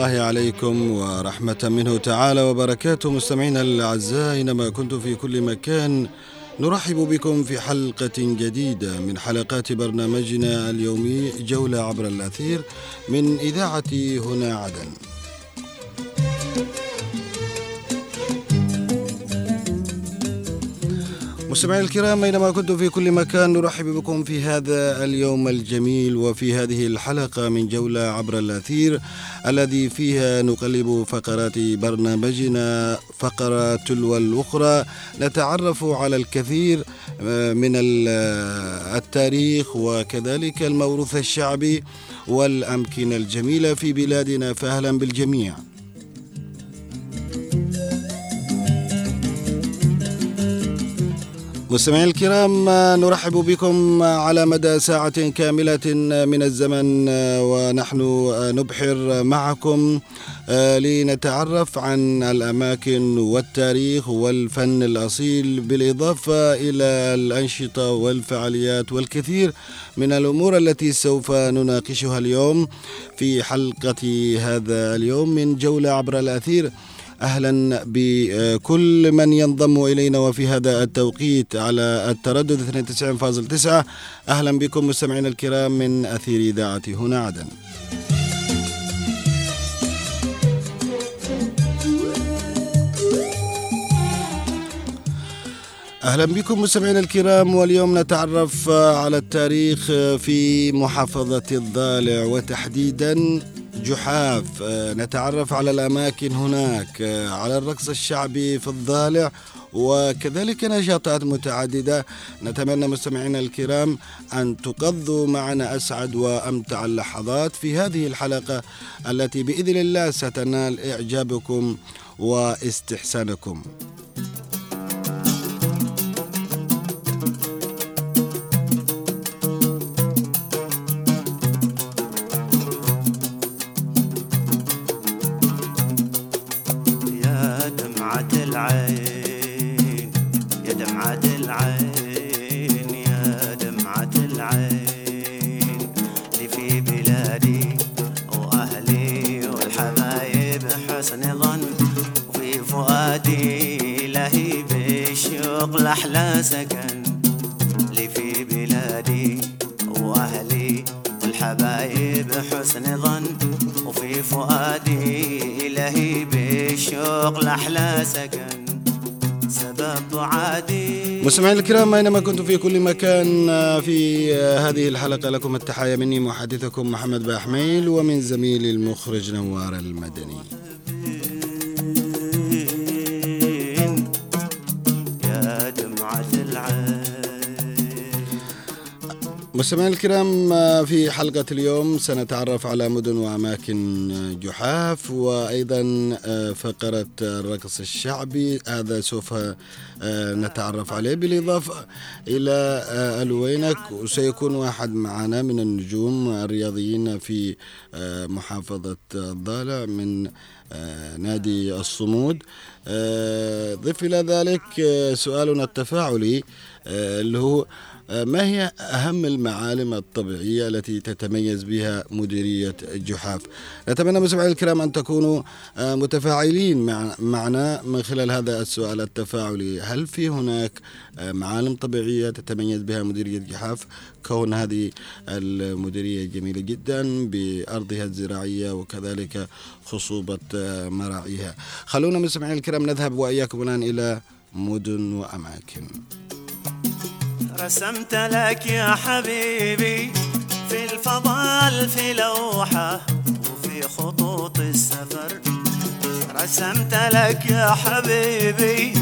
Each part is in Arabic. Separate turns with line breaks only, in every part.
الله عليكم ورحمة منه تعالى وبركاته مستمعينا الأعزاء أينما كنتم في كل مكان نرحب بكم في حلقة جديدة من حلقات برنامجنا اليومي جولة عبر الأثير من إذاعة هنا عدن. مستمعي الكرام أينما كنتم في كل مكان نرحب بكم في هذا اليوم الجميل وفي هذه الحلقة من جولة عبر الأثير الذي فيها نقلب فقرات برنامجنا فقره تلو الأخرى نتعرف على الكثير آه، من آه، التاريخ وكذلك الموروث الشعبي والأمكنة الجميلة في بلادنا فأهلا بالجميع. مستمعي الكرام نرحب بكم على مدى ساعة كاملة من الزمن ونحن نبحر معكم لنتعرف عن الأماكن والتاريخ والفن الأصيل بالإضافة إلى الأنشطة والفعاليات والكثير من الأمور التي سوف نناقشها اليوم في حلقة هذا اليوم من جولة عبر الأثير. أهلا بكل من ينضم إلينا وفي هذا التوقيت على التردد 92.9 أهلا بكم مستمعينا الكرام من أثير إذاعة هنا عدن. أهلا بكم مستمعينا الكرام واليوم نتعرف على التاريخ في محافظة الضالع وتحديدا جحاف آه، نتعرف على الأماكن هناك آه، على الرقص الشعبي في الضالع وكذلك نشاطات متعددة. نتمنى مستمعينا الكرام أن تقضوا معنا أسعد وأمتع اللحظات في هذه الحلقة التي بإذن الله ستنال إعجابكم واستحسانكم.
أحلى سكن لي في بلادي وأهلي والحبايب حسن ظن وفي فؤادي لهيب الشوق لأحلى سكن. سبب عادي
مستمعينا الكرام أينما كنتم في كل مكان في هذه الحلقة لكم التحايا مني محدثكم محمد باحميل ومن زميلي المخرج نوار المدني. مستمعينا الكرام في حلقة اليوم سنتعرف على مدن وأماكن جحاف وأيضا فقرة الرقص الشعبي. هذا سوف نتعرف عليه. بالإضافة إلى ألوينك وسيكون واحد معنا من النجوم الرياضيين في محافظة الضالع من نادي الصمود. ضف إلى ذلك سؤالنا التفاعلي اللي هو ما هي أهم المعالم الطبيعية التي تتميز بها مديرية جحاف؟ نتمنى مستمعينا الكرام أن تكونوا آه، متفاعلين معنا من خلال هذا السؤال التفاعلي. هل في هناك آه، معالم طبيعية تتميز بها مديرية جحاف؟ كون هذه المديرية جميلة جدا بأرضها الزراعية وكذلك خصوبة آه، مراعيها. خلونا مستمعينا الكرام نذهب وإياكم الآن إلى مدن وأماكن.
رسمت لك يا حبيبي في الفضاء في لوحة وفي خطوط السفر. رسمت لك يا حبيبي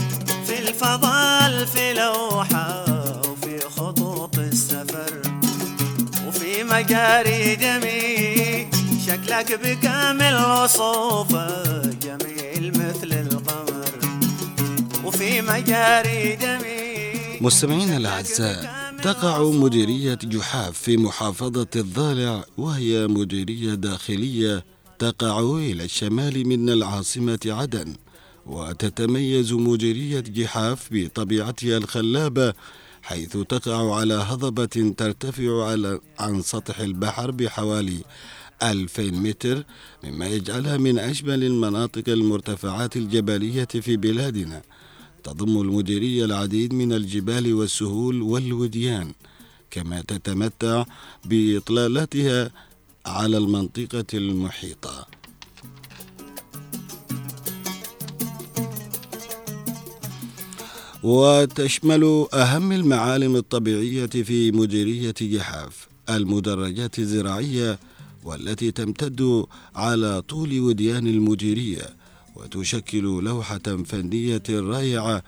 في الفضاء في لوحة وفي خطوط السفر. وفي مجاري دمي شكلك بكامل وصوفه جميل مثل القمر. وفي مجاري دمي
مستمعينا الأعزاء تقع مديرية جحاف في محافظة الضالع وهي مديرية داخلية تقع إلى الشمال من العاصمة عدن. وتتميز مديرية جحاف بطبيعتها الخلابة حيث تقع على هضبة ترتفع على عن سطح البحر بحوالي 2000 متر مما يجعلها من أجمل المناطق المرتفعات الجبلية في بلادنا. تضم المديرية العديد من الجبال والسهول والوديان كما تتمتع بإطلالتها على المنطقة المحيطة. وتشمل أهم المعالم الطبيعية في مديرية جحاف المدرجات الزراعية والتي تمتد على طول وديان المديرية وتشكل لوحة فنية رائعة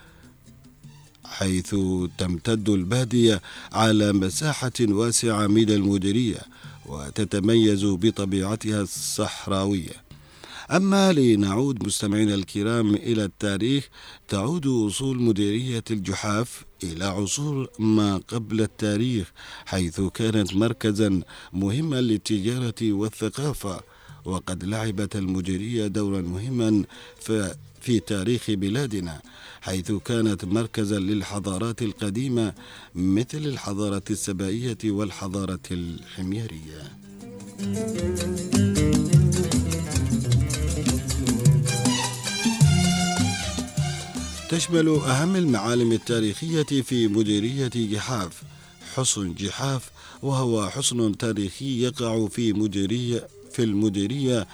حيث تمتد البادية على مساحة واسعة من المديرية وتتميز بطبيعتها الصحراوية. أما لنعود مستمعينا الكرام إلى التاريخ تعود أصول مديرية الجحاف إلى عصور ما قبل التاريخ حيث كانت مركزا مهما للتجارة والثقافة. وقد لعبت المديرية دورا مهما في تاريخ بلادنا حيث كانت مركزا للحضارات القديمة مثل الحضارة السبائية والحضارة الحميرية. تشمل أهم المعالم التاريخية في مديرية جحاف حصن جحاف وهو حصن تاريخي يقع في مديرية المديرية.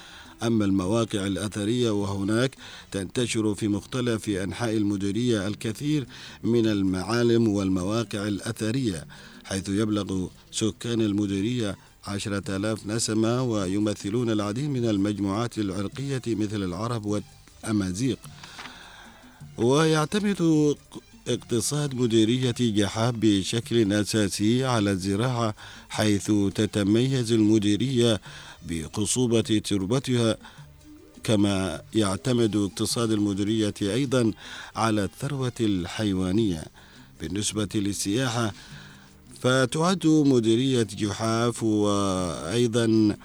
أما المواقع الأثرية وهناك تنتشر في مختلف أنحاء المديرية الكثير من المعالم والمواقع الأثرية حيث يبلغ سكان المديرية عشرة آلاف نسمة ويمثلون العديد من المجموعات العرقية مثل العرب والأمازيغ. ويعتمد اقتصاد مديرية جحاب بشكل أساسي على الزراعة حيث تتميز المديرية بخصوبة تربتها كما يعتمد اقتصاد المديرية أيضا على الثروة الحيوانية. بالنسبة للسياحة فتعد مديرية جحاف وأيضا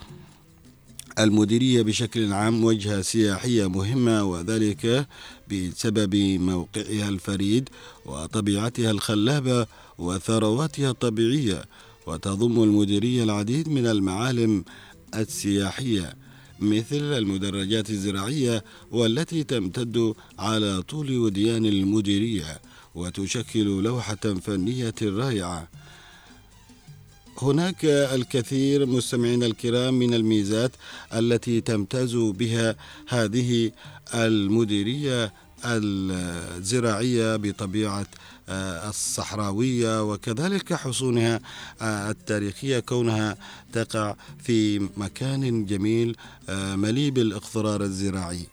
المديرية بشكل عام وجهة سياحية مهمة وذلك بسبب موقعها الفريد وطبيعتها الخلابة وثرواتها الطبيعية. وتضم المديرية العديد من المعالم السياحية مثل المدرجات الزراعية والتي تمتد على طول وديان المديرية وتشكل لوحة فنية رائعة. هناك الكثير مستمعينا الكرام من الميزات التي تمتاز بها هذه المديرية الزراعية بطبيعة آه، الصحراوية وكذلك حصونها آه، التاريخية كونها تقع في مكان جميل آه، مليء بالاخضرار الزراعي.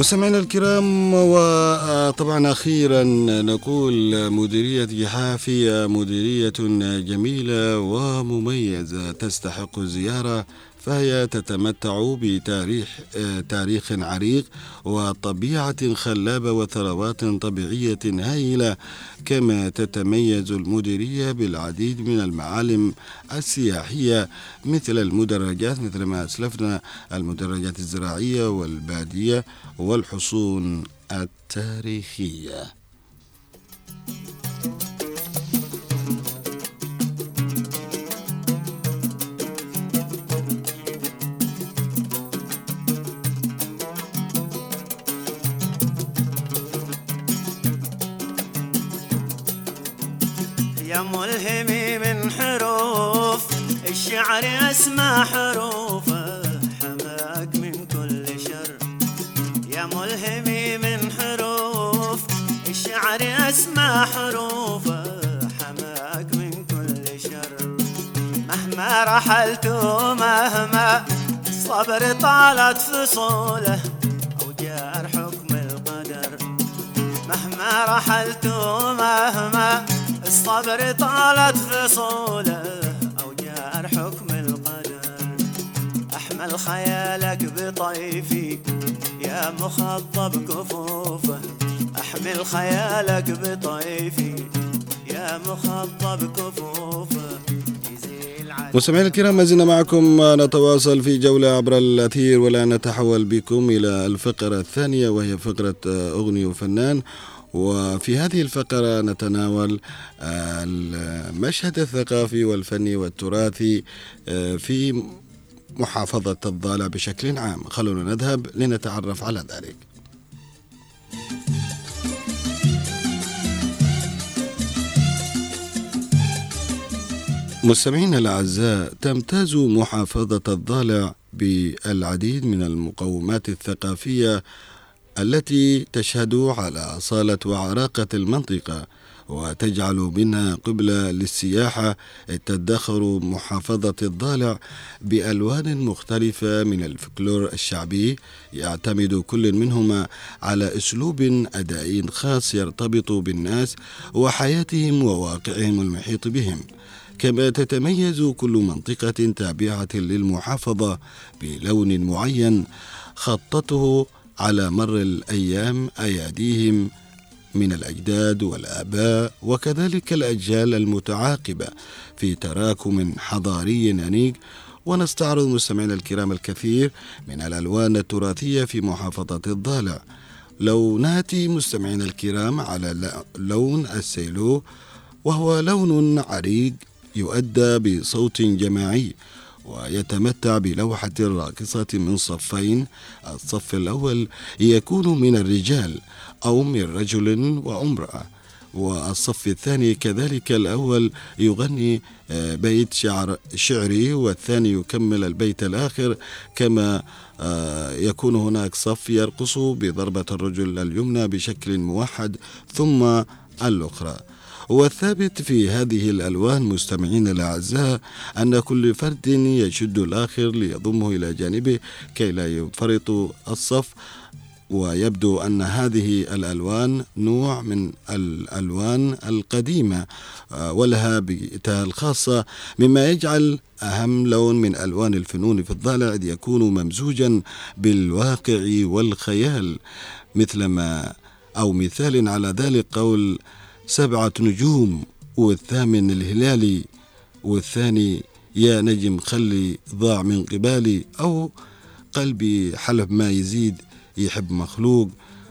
مستمعينا الكرام وطبعا أخيرا نقول مديرية جحاف هي مديرية جميلة ومميزة تستحق الزيارة. فهي تتمتع بتاريخ تاريخ عريق وطبيعة خلابة وثروات طبيعية هائلة كما تتميز المديرية بالعديد من المعالم السياحية مثل المدرجات مثل ما أسلفنا المدرجات الزراعية والبادية والحصون التاريخية.
يا ملهمي من حروف. الشعر اسمع حروفه حماك من كل شر. يا ملهمي من حروف الشعر اسمع حروفه حماك من كل شر. مهما رحلت ومهما الصبر طالت فصوله أو حكم القدر. مهما رحلت ومهما الصبر طالت فصوله أو جار حكم القدر. أحمل خيالك بطيفي يا مخضب كفوفه. أحمل خيالك بطيفي يا مخضب كفوفه.
مستمعينا الكرام ما زلنا معكم. نتواصل في جولة عبر الأثير ولا نتحول بكم إلى الفقرة الثانية وهي فقرة أغنية وفنان وفي هذه الفقرة نتناول المشهد الثقافي والفني والتراثي في محافظة الضالع بشكل عام. خلونا نذهب لنتعرف على ذلك. مستمعينا الأعزاء تمتاز محافظة الضالع بالعديد من المقومات الثقافية التي تشهد على أصالة وعراقة المنطقة وتجعل منها قبلة للسياحة تدخر محافظة الضالع بألوان مختلفة من الفلكلور الشعبي. يعتمد كل منهما على أسلوب أدائي خاص يرتبط بالناس وحياتهم وواقعهم المحيط بهم. كما تتميز كل منطقة تابعة للمحافظة بلون معين خطته على مر الأيام أياديهم من الأجداد والآباء وكذلك الأجيال المتعاقبة في تراكم حضاري أنيق ونستعرض مستمعينا الكرام الكثير من الألوان التراثية في محافظة الضالع. لو نأتي مستمعينا الكرام على لون السيلو وهو لون عريق يؤدى بصوت جماعي ويتمتع بلوحة راقصة من صفين. الصف الأول يكون من الرجال أو من رجل وامرأة والصف الثاني كذلك الأول يغني آه، بيت شعر شعري والثاني يكمل البيت الآخر. كما آه، يكون هناك صف يرقص بضربة الرجل اليمنى بشكل موحد ثم الأخرى. والثابت في هذه الألوان مستمعين الأعزاء أن كل فرد يشد الآخر ليضمه إلى جانبه كي لا ينفرط الصف ويبدو أن هذه الألوان نوع من الألوان القديمة آه، ولها بيئتها الخاصة مما يجعل أهم لون من ألوان الفنون في الضالع يكون ممزوجا بالواقع والخيال. مثلما أو مثال على ذلك قول سبعة نجوم والثامن الهلالي والثاني يا نجم خلي ضاع من قبالي أو قلبي حلف ما يزيد يحب مخلوق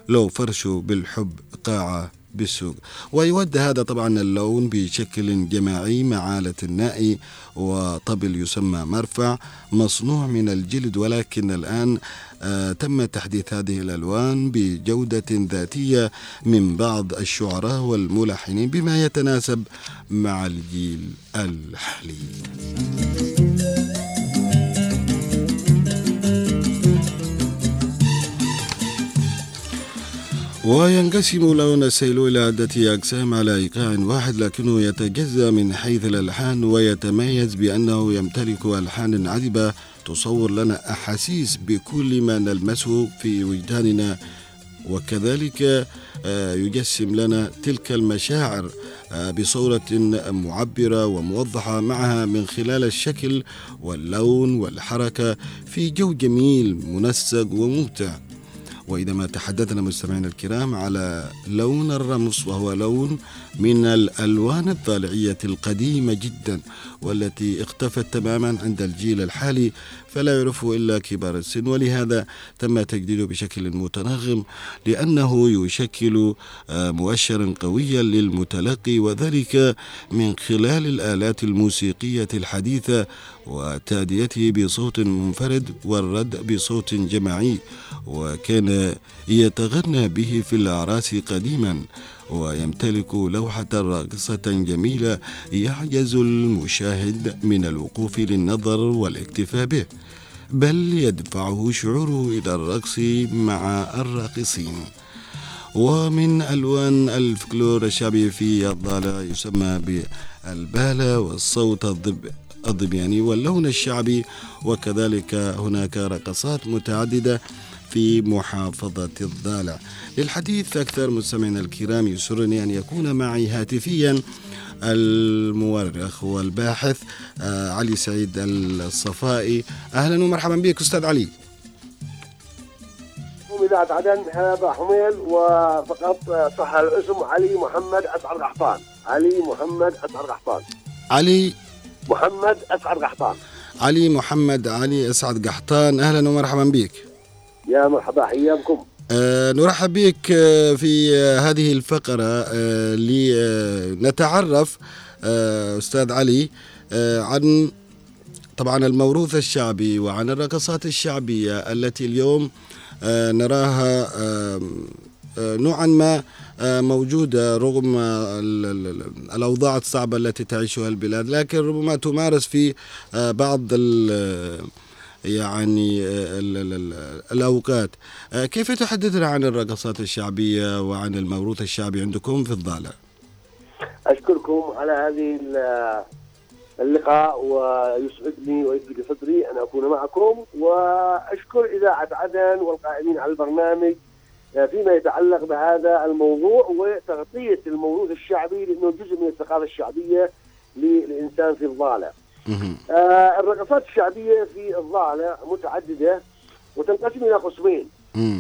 لو فرشوا بالحب قاعة بالسوق. ويود هذا طبعا اللون بشكل جماعي مع آلة النائي وطبل يسمى مرفع مصنوع من الجلد ولكن الآن آه تم تحديث هذه الألوان بجودة ذاتية من بعض الشعراء والملحنين بما يتناسب مع الجيل الحالي. وينقسم لون السيل إلى عدة أقسام على إيقاع واحد لكنه يتجزأ من حيث الألحان ويتميز بأنه يمتلك ألحان عذبة تصور لنا أحاسيس بكل ما نلمسه في وجداننا. وكذلك آه، يجسم لنا تلك المشاعر آه، بصورة معبرة وموضحة معها من خلال الشكل واللون والحركة في جو جميل منسق وممتع. وإذا ما تحدثنا مستمعينا الكرام على لون الرمص وهو لون من الألوان الضالعية القديمة جدا والتي اختفت تماما عند الجيل الحالي فلا يعرفه إلا كبار السن ولهذا تم تجديده بشكل متناغم لأنه يشكل آه، مؤشرا قويا للمتلقي وذلك من خلال الآلات الموسيقية الحديثة وتأديته بصوت منفرد والرد بصوت جماعي وكان يتغنى به في الأعراس قديما. ويمتلك لوحة راقصة جميلة يعجز المشاهد من الوقوف للنظر والاكتفاء به بل يدفعه شعوره إلى الرقص مع الراقصين. ومن ألوان الفلكلور الشعبي في الضالع يسمى بالبالة والصوت الضب الضبياني واللون الشعبي وكذلك هناك رقصات متعددة في محافظة الضالع. للحديث أكثر مستمعينا الكرام يسرني أن يكون معي هاتفيا المؤرخ والباحث آه، علي سعيد الصفائي. أهلا ومرحبا بك أستاذ علي.
إذاعة عدن هذا حميل وفقط صح الاسم علي محمد أسعد قحطان علي محمد أسعد قحطان
علي.
محمد أسعد قحطان
علي محمد علي أسعد قحطان أهلا ومرحبا بك.
يا مرحبا حياكم.
آه نرحب بك آه في آه هذه الفقرة آه لنتعرف أستاذ علي عن طبعا الموروث الشعبي وعن الرقصات الشعبية التي اليوم نراها نوعا ما موجودة رغم ال- ال- ال- الأوضاع الصعبة التي تعيشها البلاد لكن ربما تمارس في بعض يعني آه، ال- ال- ال- الأوقات. آه، كيف تحدثنا عن الرقصات الشعبية وعن الموروث الشعبي عندكم في الضالة
أشكركم على هذه ال- اللقاء ويسعدني ويسعد صدري أن أكون معكم. وأشكر إذاعة عدن والقائمين على البرنامج فيما يتعلق بهذا الموضوع وتغطية الموروث الشعبي لأنه جزء من الثقافة الشعبية للإنسان في الضاله. آه، الرقصات الشعبية في الضاله متعددة وتنقسم إلى قسمين،.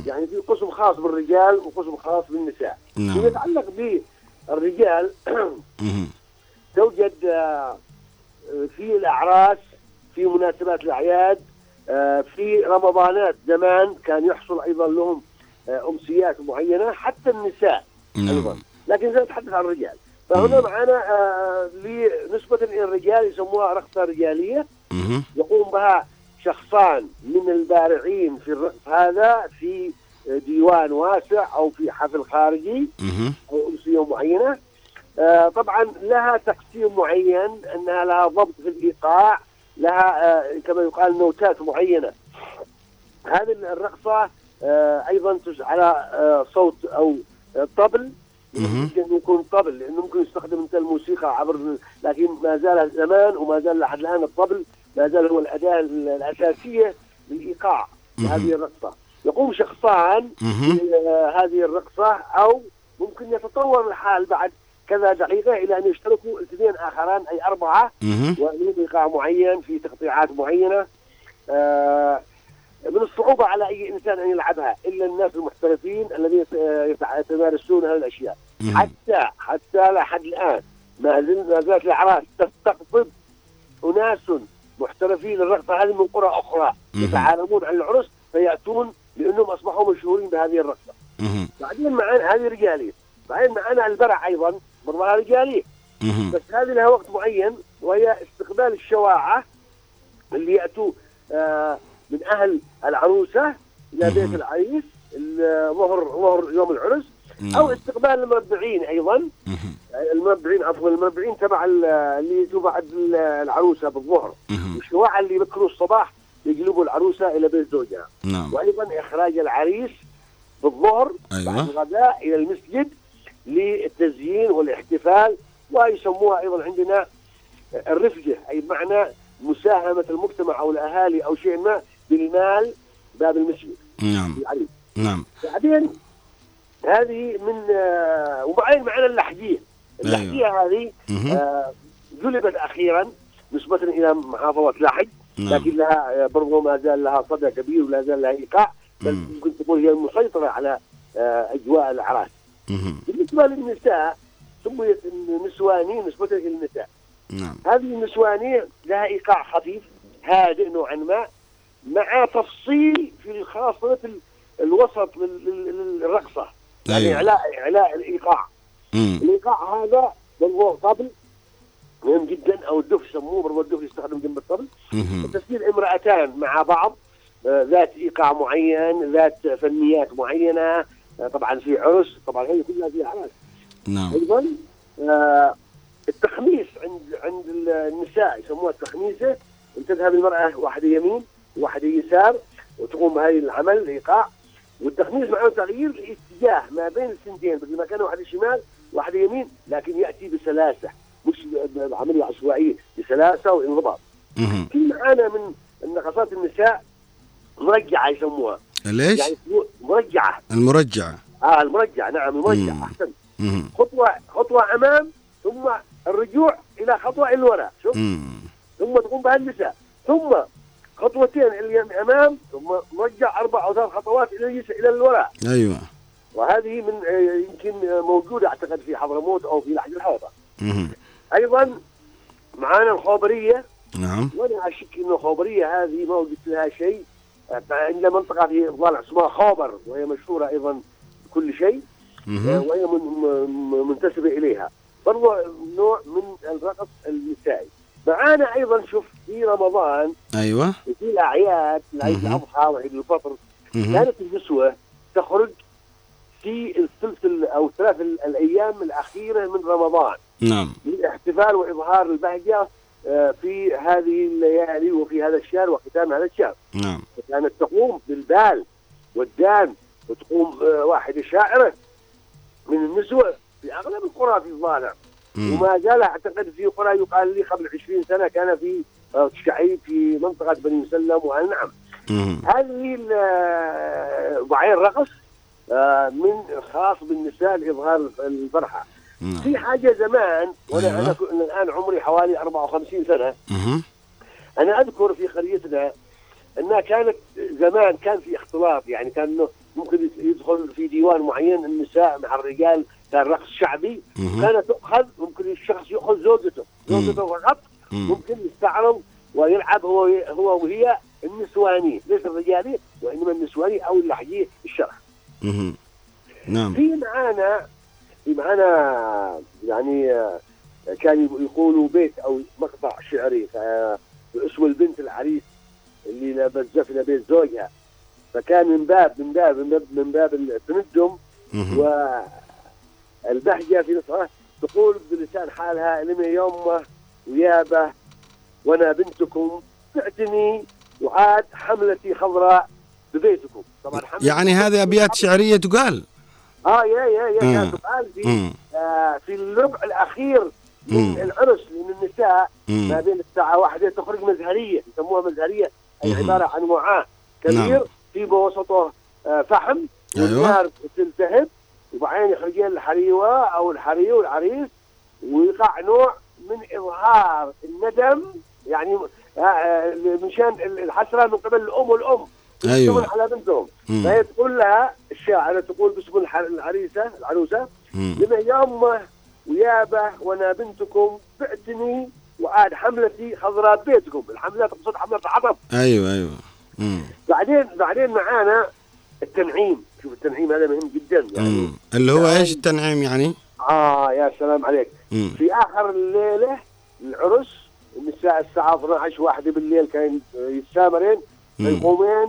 يعني في قسم خاص بالرجال وقسم خاص بالنساء. فيما
نعم
يتعلق بالرجال. توجد آه، في الأعراس في مناسبات الأعياد آه، في رمضانات زمان كان يحصل أيضا لهم آه، أمسيات معينة حتى النساء أيضا
نعم
لكن سنتحدث عن الرجال فهنا معنا آه، نسبة إلى الرجال يسموها رقصه رجالية
مهم.
يقوم بها شخصان من البارعين في الرقص هذا في ديوان واسع أو في حفل خارجي. أو امسيه معينة آه، طبعا لها تقسيم معين إنها لها ضبط في الإيقاع لها آه، كما يقال نوتات معينة هذه الرقصة آه، أيضا على آه، صوت أو آه، طبل. يمكن أن يكون طبل لأنه ممكن يستخدم أنت الموسيقى عبر لكن ما زال زمان وما زال لحد الآن الطبل ما زال هو الأداة الأساسية للايقاع. هذه الرقصة يقوم شخصان. هذه الرقصة أو ممكن يتطور الحال بعد كذا دقيقة إلى أن يشتركوا اثنين آخران أي أربعة. ولهم إيقاع معين في تقطيعات معينة آه، من الصعوبة على أي إنسان أن يلعبها إلا الناس المحترفين الذين يتع- يتمارسون هذه الأشياء. حتى حتى لحد الآن ما زالت الأعراس تستقطب أناس محترفين الرقصة هذه من قرى أخرى
مهم.
يتعالمون عن العرس فيأتون لأنهم أصبحوا مشهورين بهذه الرقصة. بعدين معنا هذه رجالية بعدين معنا البرع أيضا برضها رجالية. بس هذه لها وقت معين وهي استقبال الشواعة اللي يأتوا آه، من أهل العروسة إلى بيت. العريس ظهر ظهر يوم العرس
نعم.
استقبال المربعين
مهم.
المربعين عفوا المربعين تبع ال- اللي يجوا بعد ال- العروسة بالظهر
مهم.
والشواعة اللي يبكروا الصباح يقلبوا العروسة إلى بيت زوجها
نعم
وأيضا إخراج العريس بالظهر
أيوة.
بعد الغداء إلى المسجد للتزيين والاحتفال ويسموها أيضا عندنا الرفجة أي بمعنى مساهمة المجتمع أو الأهالي أو شيء ما بالمال باب المسجد
نعم
العريس
نعم
بعدين هذه من آه، وبعدين معنا اللحجيه اللحجيه هذه
مهم.
آه، جلبت أخيرا نسبة إلى محافظة لحج
نعم
لكن لها برضو ما زال لها صدى كبير ولا زال لها إيقاع بل
مم.
ممكن تقول هي المسيطرة على آه، أجواء
الأعراس.
بالنسبة للنساء سميت النسواني نسبة إلى النساء.
نعم
هذه النسوانية لها إيقاع خفيف هادئ نوعا ما مع تفصيل في خاصة ال- الوسط لل- لل- للرقصة. يعني
أيوة.
اعلاء إعلاء الإيقاع.
مم.
الإيقاع هذا موضوع طبل مهم جدا أو الدف يسموه برضو الدف يستخدم جنب الطبل. تسجيل امرأتان مع بعض آه، ذات إيقاع معين ذات فنيات معينة آه، طبعا في عرس طبعا هي كلها في اعراس
نعم
أيضا آه، التخميس عند عند النساء يسموها التخميسة ان تذهب المرأة واحدة يمين وواحده يسار وتقوم بهذه العمل الإيقاع. والتخميس معناه تغيير الاتجاه ما بين السنتين بدل ما كان واحدة شمال واحدة يمين لكن يأتي بسلاسة مش بعملية عشوائيه بسلاسة وانضباط. في معانا من النقصات النساء مرجعة يسموها.
ليش؟
يعني مرجعة.
المرجعة.
آه المرجعة نعم المرجعة
مم. أحسن.
خطوة خطوة أمام ثم الرجوع إلى خطوة إلى الوراء. شوف.
مم.
ثم تقوم بها النساء. ثم خطوتين إلى الامام ثم مرجع أربع أو ثلاث خطوات إلى إلى الوراء.
أيوة.
وهذه من آه، يمكن آه، موجودة أعتقد في حضرموت أو في لحج
الحوضة.
أيضا معانا الخوبرية.
نعم.
وأنا اشك إنه الخوبرية هذه ما وجدت لها شيء. عندنا منطقة في ضالع اسمها خوبر وهي مشهورة أيضا بكل شيء. آه،. وهي منتسبة إليها. برضو نوع من الرقص النسائي. معانا أيضا شوف في رمضان
أيوه
وفي الأعياد العيد
مهم.
الاضحى وعيد الفطر. كانت النسوة تخرج في الثلث ال- أو الثلاث ال- الأيام الأخيرة من رمضان
نعم
للاحتفال وإظهار البهجة آه، في هذه الليالي وفي هذا الشهر وختام هذا الشهر
نعم
كانت تقوم بالبال والدان وتقوم آه، واحدة شاعره من النسوة في أغلب القرى في
مم.
وما زال أعتقد في قرى يقال لي قبل 20 سنة كان في آه، شعيب في منطقة بني مسلم والنعم
مهم.
هذه ال- آه، الرقص آه، من خاص بالنساء لإظهار الفرحة
نعم
في حاجة زمان وأنا
أيوة.
كنت- الآن عمري حوالي 54
سنة.
أنا أذكر في قريتنا أنها كانت زمان كان في اختلاط يعني كان ممكن يدخل في ديوان معين النساء مع الرجال كان رقص شعبي. كانت تؤخذ ممكن الشخص ياخذ زوجته. زوجته
مم.
ممكن يستعرض ويلعب هو هو وهي النسواني ليس الرجالي وإنما النسواني أو اللحجيه الشرح.
نعم
في معانا في معانا يعني آه، كان يقولوا بيت أو مقطع شعري اسمه البنت العريس اللي لابس زفنا بيت زوجها فكان من باب من باب من باب, من باب التندم
مهم.
والبهجه في نصها تقول بلسان حالها لم يومه ويابة وأنا بنتكم بعتني وعاد حملتي خضراء ببيتكم طبعا
يعني هذه أبيات شعرية تقال
آه يا يا يا سؤال في. آه في الربع الأخير من. العرس لأن النساء ما. بين الساعة واحدة تخرج مزهرية يسموها مزهرية أي
مم.
عبارة عن وعاء كبير
نعم.
في بوسطه آه فحم
أيوة.
والنار تلتهب وبعدين يخرجين الحريوة أو الحري والعريس ويقع نوع من إظهار الندم يعني آه، آه، مشان الحسرة من قبل الأم
والأم.
يكتبون على بنتهم. فهي تقول لها الشاعرة تقول باسم العريسة
العروسة.
لما يامه ويابة وأنا بنتكم بعتني وعاد حملتي خضراء بيتكم الحملة تقصد حملة عطب
أيوه أيوه مم.
بعدين بعدين معانا التنعيم شوف التنعيم هذا مهم جدا يعني
مم. اللي هو إيش التنعيم يعني؟
آه يا سلام عليك
مم.
في آخر الليلة العرس النساء الساعة 12 واحدة بالليل كان يتسامرين. يقومين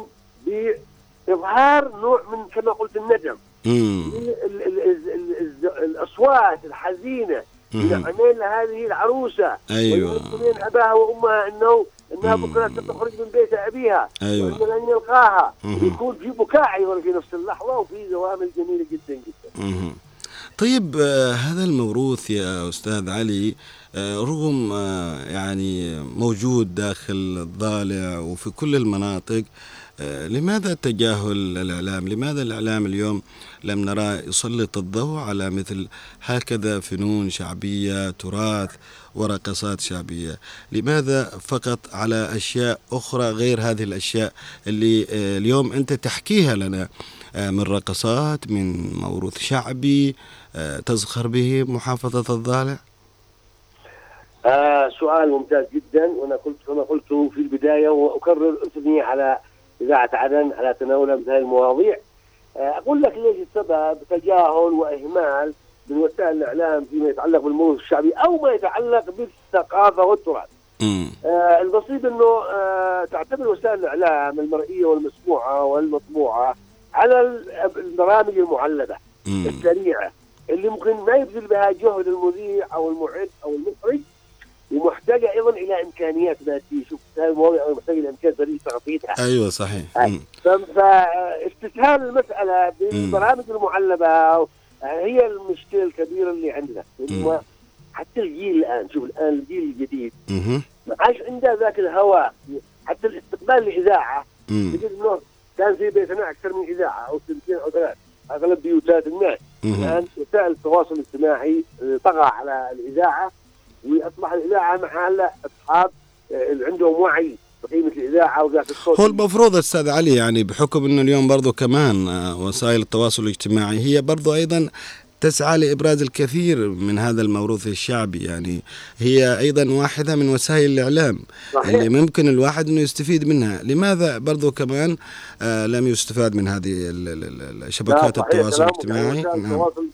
بإظهار نوع من كما قلت الندم. ال- ال- ال- الأصوات
الحزينة.
اللي عمل لهذه العروسة
أيوة.
ويذكرين اباها وامها إنه
إنها.
بكرة ستخرج من بيت أبيها
أيوة.
وان لن يلقاها. يكون في بكاء أيضا في نفس اللحظة وفي زوامل جميلة جدا جدا
مهم. طيب آه، هذا الموروث يا أستاذ علي آه، رغم آه، يعني موجود داخل الضالع وفي كل المناطق لماذا تجاهل الإعلام؟ لماذا الإعلام اليوم لم نرى يسلط الضوء على مثل هكذا فنون شعبية تراث ورقصات شعبية؟ لماذا فقط على أشياء أخرى غير هذه الأشياء اللي آه، اليوم أنت تحكيها لنا؟ آه، من رقصات من موروث شعبي آه، تزخر به محافظة الضالع؟
آه سؤال ممتاز جدا. وأنا قلت كما قلت في البداية وأكرر اثني على إذاعة عدن على تناول مثل هذه المواضيع آه أقول لك ليش السبب تجاهل وإهمال من وسائل الإعلام فيما يتعلق بالموروث الشعبي أو ما يتعلق بالثقافة والتراث. آه البسيط إنه آه تعتمد وسائل الإعلام المرئية والمسموعة والمطبوعة على ال- البرامج المعلبه
مم.
السريعة اللي ممكن ما يبذل بها جهد المذيع أو المعد أو المخرج ومحتاجة أيضا إلى إمكانيات ماديه شوف هذه المواضيع محتاجه إلى إمكانيات ماديه تغطيتها
أيوة صحيح.
ف- فاستسهال المسألة بالبرامج المعلبة آه، هي المشكلة الكبيرة اللي عندنا. حتى الجيل الآن شوف الآن الجيل الجديد. ما عادش عنده ذاك الهواء حتى الاستقبال الاذاعه. تجد إنه كان في بيتنا أكثر من إذاعة أو سنتين أو ثلاث أغلب بيوتات الناس. الآن وسائل التواصل الاجتماعي آه، طغى على الإذاعة واصبح الإذاعة مع هلا أصحاب آه، عندهم وعي بقيمة الإذاعة وذاك الصوت
هو المفروض أستاذ علي يعني بحكم أنه اليوم برضو كمان آه، وسائل التواصل الاجتماعي هي برضو أيضا تسعى لإبراز الكثير من هذا الموروث الشعبي يعني هي أيضا واحدة من وسائل الإعلام
صحيح.
اللي ممكن الواحد أنه يستفيد منها لماذا برضو كمان آه لم يستفاد من هذه شبكات
صحيح
التواصل. الاجتماعي نعم.
التواصل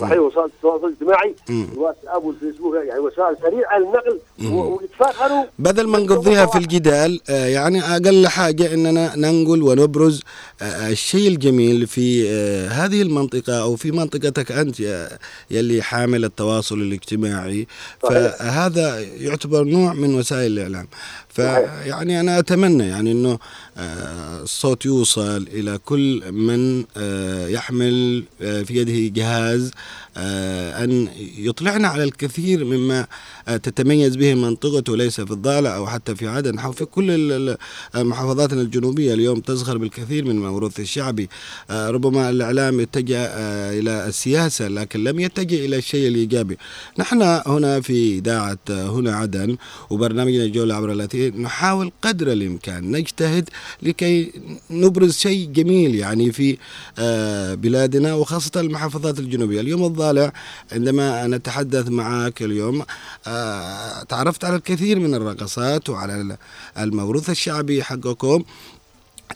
صحيح وسائل التواصل الاجتماعي. الواتساب والفيسبوك يعني وسائل سريعة للنقل ويتفاخروا.
بدل ما نقضيها في الجدال آه، يعني أقل حاجة أننا ننقل ونبرز آه، الشيء الجميل في آه، هذه المنطقة أو في منطقتك أنت يا- يلي حامل التواصل الاجتماعي.
صحيح.
فهذا يعتبر نوع من وسائل الإعلام. فيعني أنا أتمنى يعني آه، الصوت يوصل إلى كل من آه، يحمل آه، في يده جهاز آه، أن يطلعنا على الكثير مما آه، تتميز به منطقته ليس في الضالع أو حتى في عدن أو في كل محافظاتنا الجنوبية اليوم تزخر بالكثير من الموروث الشعبي آه، ربما الإعلام اتجه آه، إلى السياسة لكن لم يتجه إلى الشيء الإيجابي. نحن هنا في آه، هنا عدن وبرنامجنا الجولة عبر الأثير نحاول قدر الإمكان نجتهد لكي نبرز شيء جميل يعني في آه، بلادنا وخاصة المحافظات الجنوبية. اليوم الضالع عندما نتحدث معك اليوم. آه، تعرفت على الكثير من الرقصات وعلى الموروث الشعبي حقكم.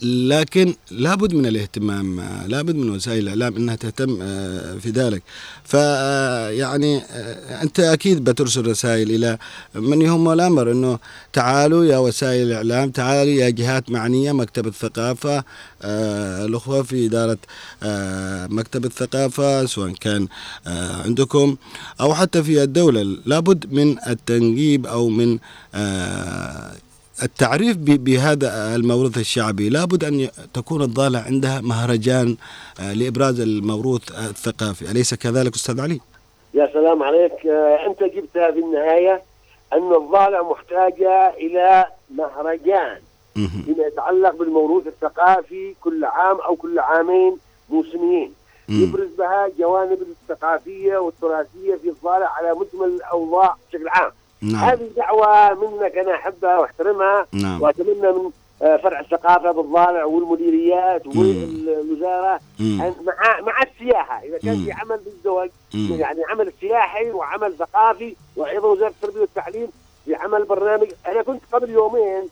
لكن لابد من الاهتمام لابد من وسائل الإعلام إنها تهتم آه، في ذلك. ف آه، آه، أنت أكيد بترسل رسائل إلى من يهم الأمر إنه تعالوا يا وسائل الإعلام تعالوا يا جهات معنية مكتب الثقافة الأخوة في إدارة مكتب الثقافة سواء كان عندكم أو حتى في الدولة. لابد من التنقيب أو من التعريف بهذا الموروث الشعبي لابد أن تكون الضالع عندها مهرجان آه، لإبراز الموروث الثقافي أليس كذلك أستاذ علي؟
يا سلام عليك آه، أنت جبتها في النهاية أن الضالع محتاجة إلى مهرجان. فيما يتعلق بالموروث الثقافي كل عام أو كل عامين موسميين. يبرز بها جوانب الثقافية والتراثية في الضالع على مجمل الأوضاع بشكل عام.
نعم
هذه دعوة منك أنا أحبها وأحترمها
نعم
وأتمنى من آه، فرع الثقافة بالضالع والمديريات. والوزارة مع مع السياحة إذا كان
مم.
في عمل بالزواج. يعني عمل سياحي وعمل ثقافي وأيضا وزارة التربية والتعليم في عمل برنامج أنا كنت قبل يومين.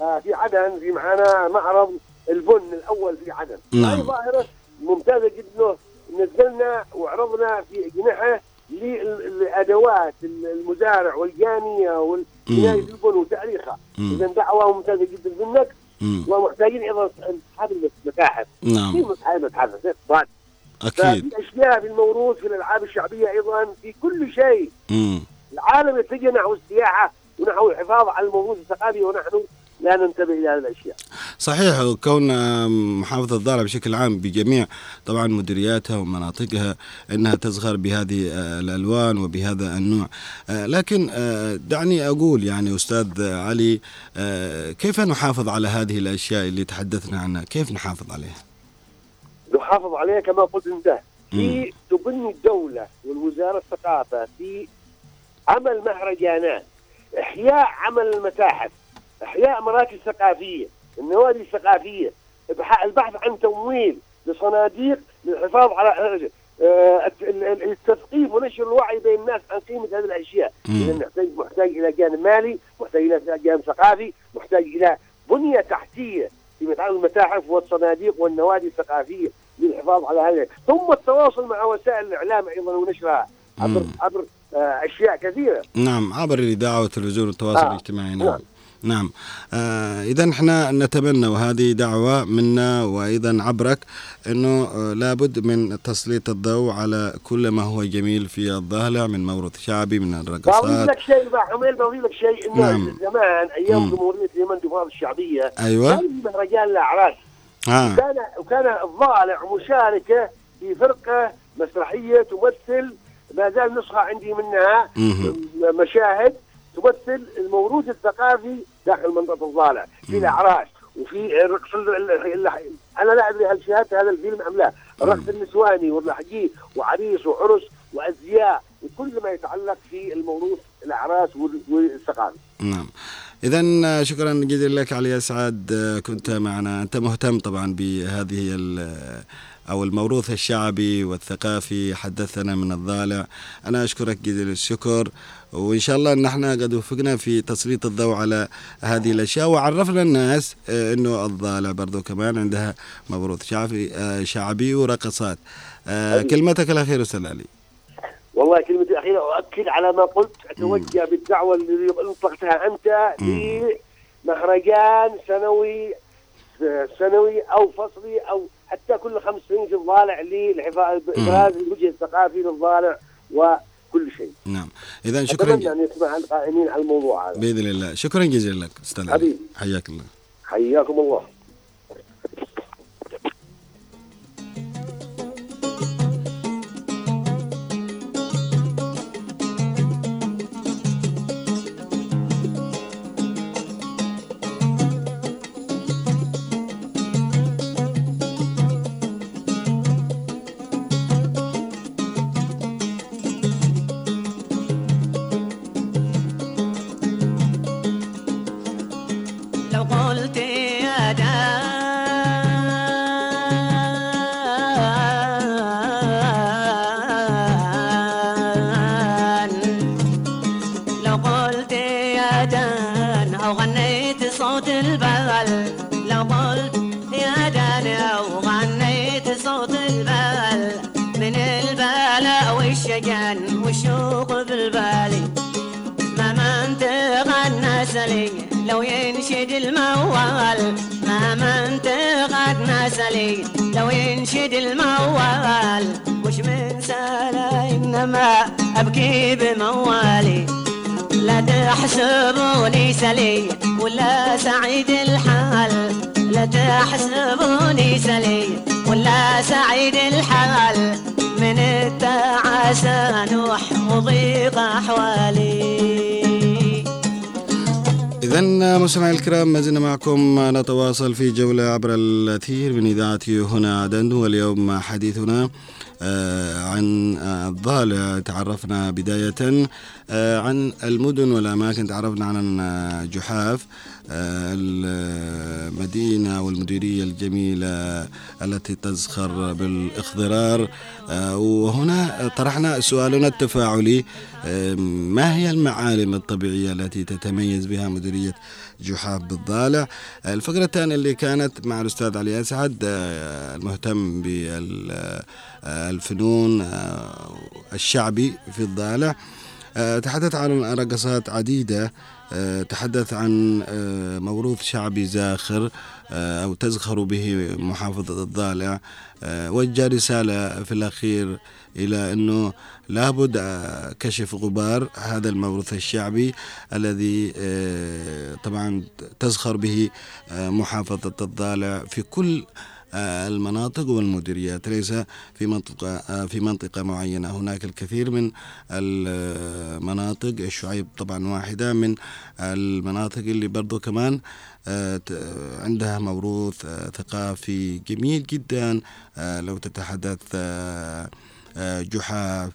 آه، في عدن في معنا معرض البن الأول في عدن
نعم.
هذه ظاهرة ممتازة جدا نزلنا وعرضنا في أجنحة للأدوات المزارع والجانية والبنايه. البن وتاريخها. إذا دعوة ممتازة جدا منك. ومحتاجين أيضا اصحاب المتاحف في
نعم
المتاحف بعد
أكيد
ففي أشياء في الموروث في الألعاب الشعبية أيضا في كل شيء
مم.
العالم يتجه نحو السياحه ونحو الحفاظ على الموروث الثقافي ونحن لا ننتبه إلى هذه الأشياء.
صحيح كون محافظة الضالع بشكل عام بجميع طبعا مديرياتها ومناطقها أنها تزخر بهذه الألوان وبهذا النوع. لكن دعني أقول يعني أستاذ علي كيف نحافظ على هذه الأشياء اللي تحدثنا عنها؟ كيف نحافظ عليها؟
نحافظ عليها كما قلت انت. في تبني الدولة والوزارة الثقافة في عمل مهرجانات إحياء عمل المتاحف. إحياء مراكز ثقافيه النوادي الثقافية إبحاء- البحث عن تمويل لصناديق للحفاظ على آه، ال- ال- التثقيف ونشر الوعي بين الناس عن قيمة هذه
الأشياء.
إذا نحتاج محتاج إلى جانب مالي محتاج إلى جانب ثقافي محتاج إلى بنية تحتية فيما يتعلق بالمتاحف والصناديق والنوادي الثقافية للحفاظ على هذا ثم التواصل مع وسائل الإعلام أيضا ونشرها عبر. عبر آه، أشياء كثيرة
نعم عبر الإذاعة والتلفزيون والتواصل
آه.
الاجتماعي نعم
نعم.
نعم آه إذا إحنا نتمنى وهذه دعوة منا وأيضا عبرك أنه آه لابد من تسليط الضوء على كل ما هو جميل في الضالع من موروث شعبي من الرقصات
لك شيء بقى حميل بضيف لك شيء إنه
نعم.
زمان
أيام.
جمهورية اليمن الجمهوريه الشعبية
أيوة
كان في مهرجان الأعراس
آه.
وكان وكان الضالع مشاركة في فرقة مسرحية تمثل ما زال نسخة عندي منها. مشاهد تمثل الموروث الثقافي داخل منطقه الضالع في. الأعراس وفي ال- أنا لا أدري هل شاهدت هذا الفيلم أم لا. الرقص النسواني والرحجي وعريس وعرس وأزياء وكل ما يتعلق في الموروث الأعراس وال- والثقافي.
نعم. إذا شكرا جزيلا لك علي أسعد كنت معنا. أنت مهتم طبعا بهذه ال- أو الموروث الشعبي والثقافي حدثنا من الضالع. أنا أشكرك جزيل الشكر. وإن شاء الله أن إحنا قد وفقنا في تسليط الضوء على هذه الأشياء. وعرفنا الناس آه، أنه الضالع برضو كمان عندها موروث شعبي, آه، شعبي ورقصات. آه، كلمتك الأخيرة أستاذ علي.
والله كلمتي الأخيرة أؤكد على ما قلت. أتوجه بالدعوة اللي أطلقتها أنت لمهرجان سنوي سنوي أو فصلي أو حتى كل خمس سنين في الضالع للحفاظ بإبراز الوجه الثقافي للضالع وكل شيء.
نعم. إذا شكرا
أتمنى أن يسمع القائمين على الموضوع هذا.
بإذن الله. شكرا جزيلا لك أستاذ علي.
حبيبي.
حياك الله.
حياكم الله.
ولا سعيد الحال لا تحسبوني سلي ولا سعيد الحال من التعاسة نوح وضيق أحوالي
إذا مستمعي الكرام ما زلنا معكم نتواصل في جولة عبر الأثير من إذاعة هنا عدن واليوم حديثنا عن الضالع تعرفنا بداية آه، عن المدن والأماكن تعرفنا عن آه، جحاف آه، المدينة والمديرية الجميلة التي تزخر بالإخضرار آه، وهنا طرحنا سؤالنا التفاعلي آه، ما هي المعالم الطبيعية التي تتميز بها مديرية جحاف بالضالع. الفقرة الثانية اللي كانت مع الأستاذ علي أسعد آه، المهتم بالفنون الشعبي في الضالع. آه، تحدث عن رقصات عديدة آه، تحدث عن آه، موروث شعبي زاخر آه، أو تزخر به محافظة الضالع. آه، وجه رسالة في الأخير إلى أنه لابد كشف غبار هذا الموروث الشعبي الذي طبعا تزخر به محافظة الضالع في كل المناطق والمديريات. ليس في منطقة في منطقة معينة. هناك الكثير من المناطق الشعيب طبعا واحدة من المناطق اللي برضو كمان عندها موروث ثقافي جميل جدا. لو تتحدث جحاف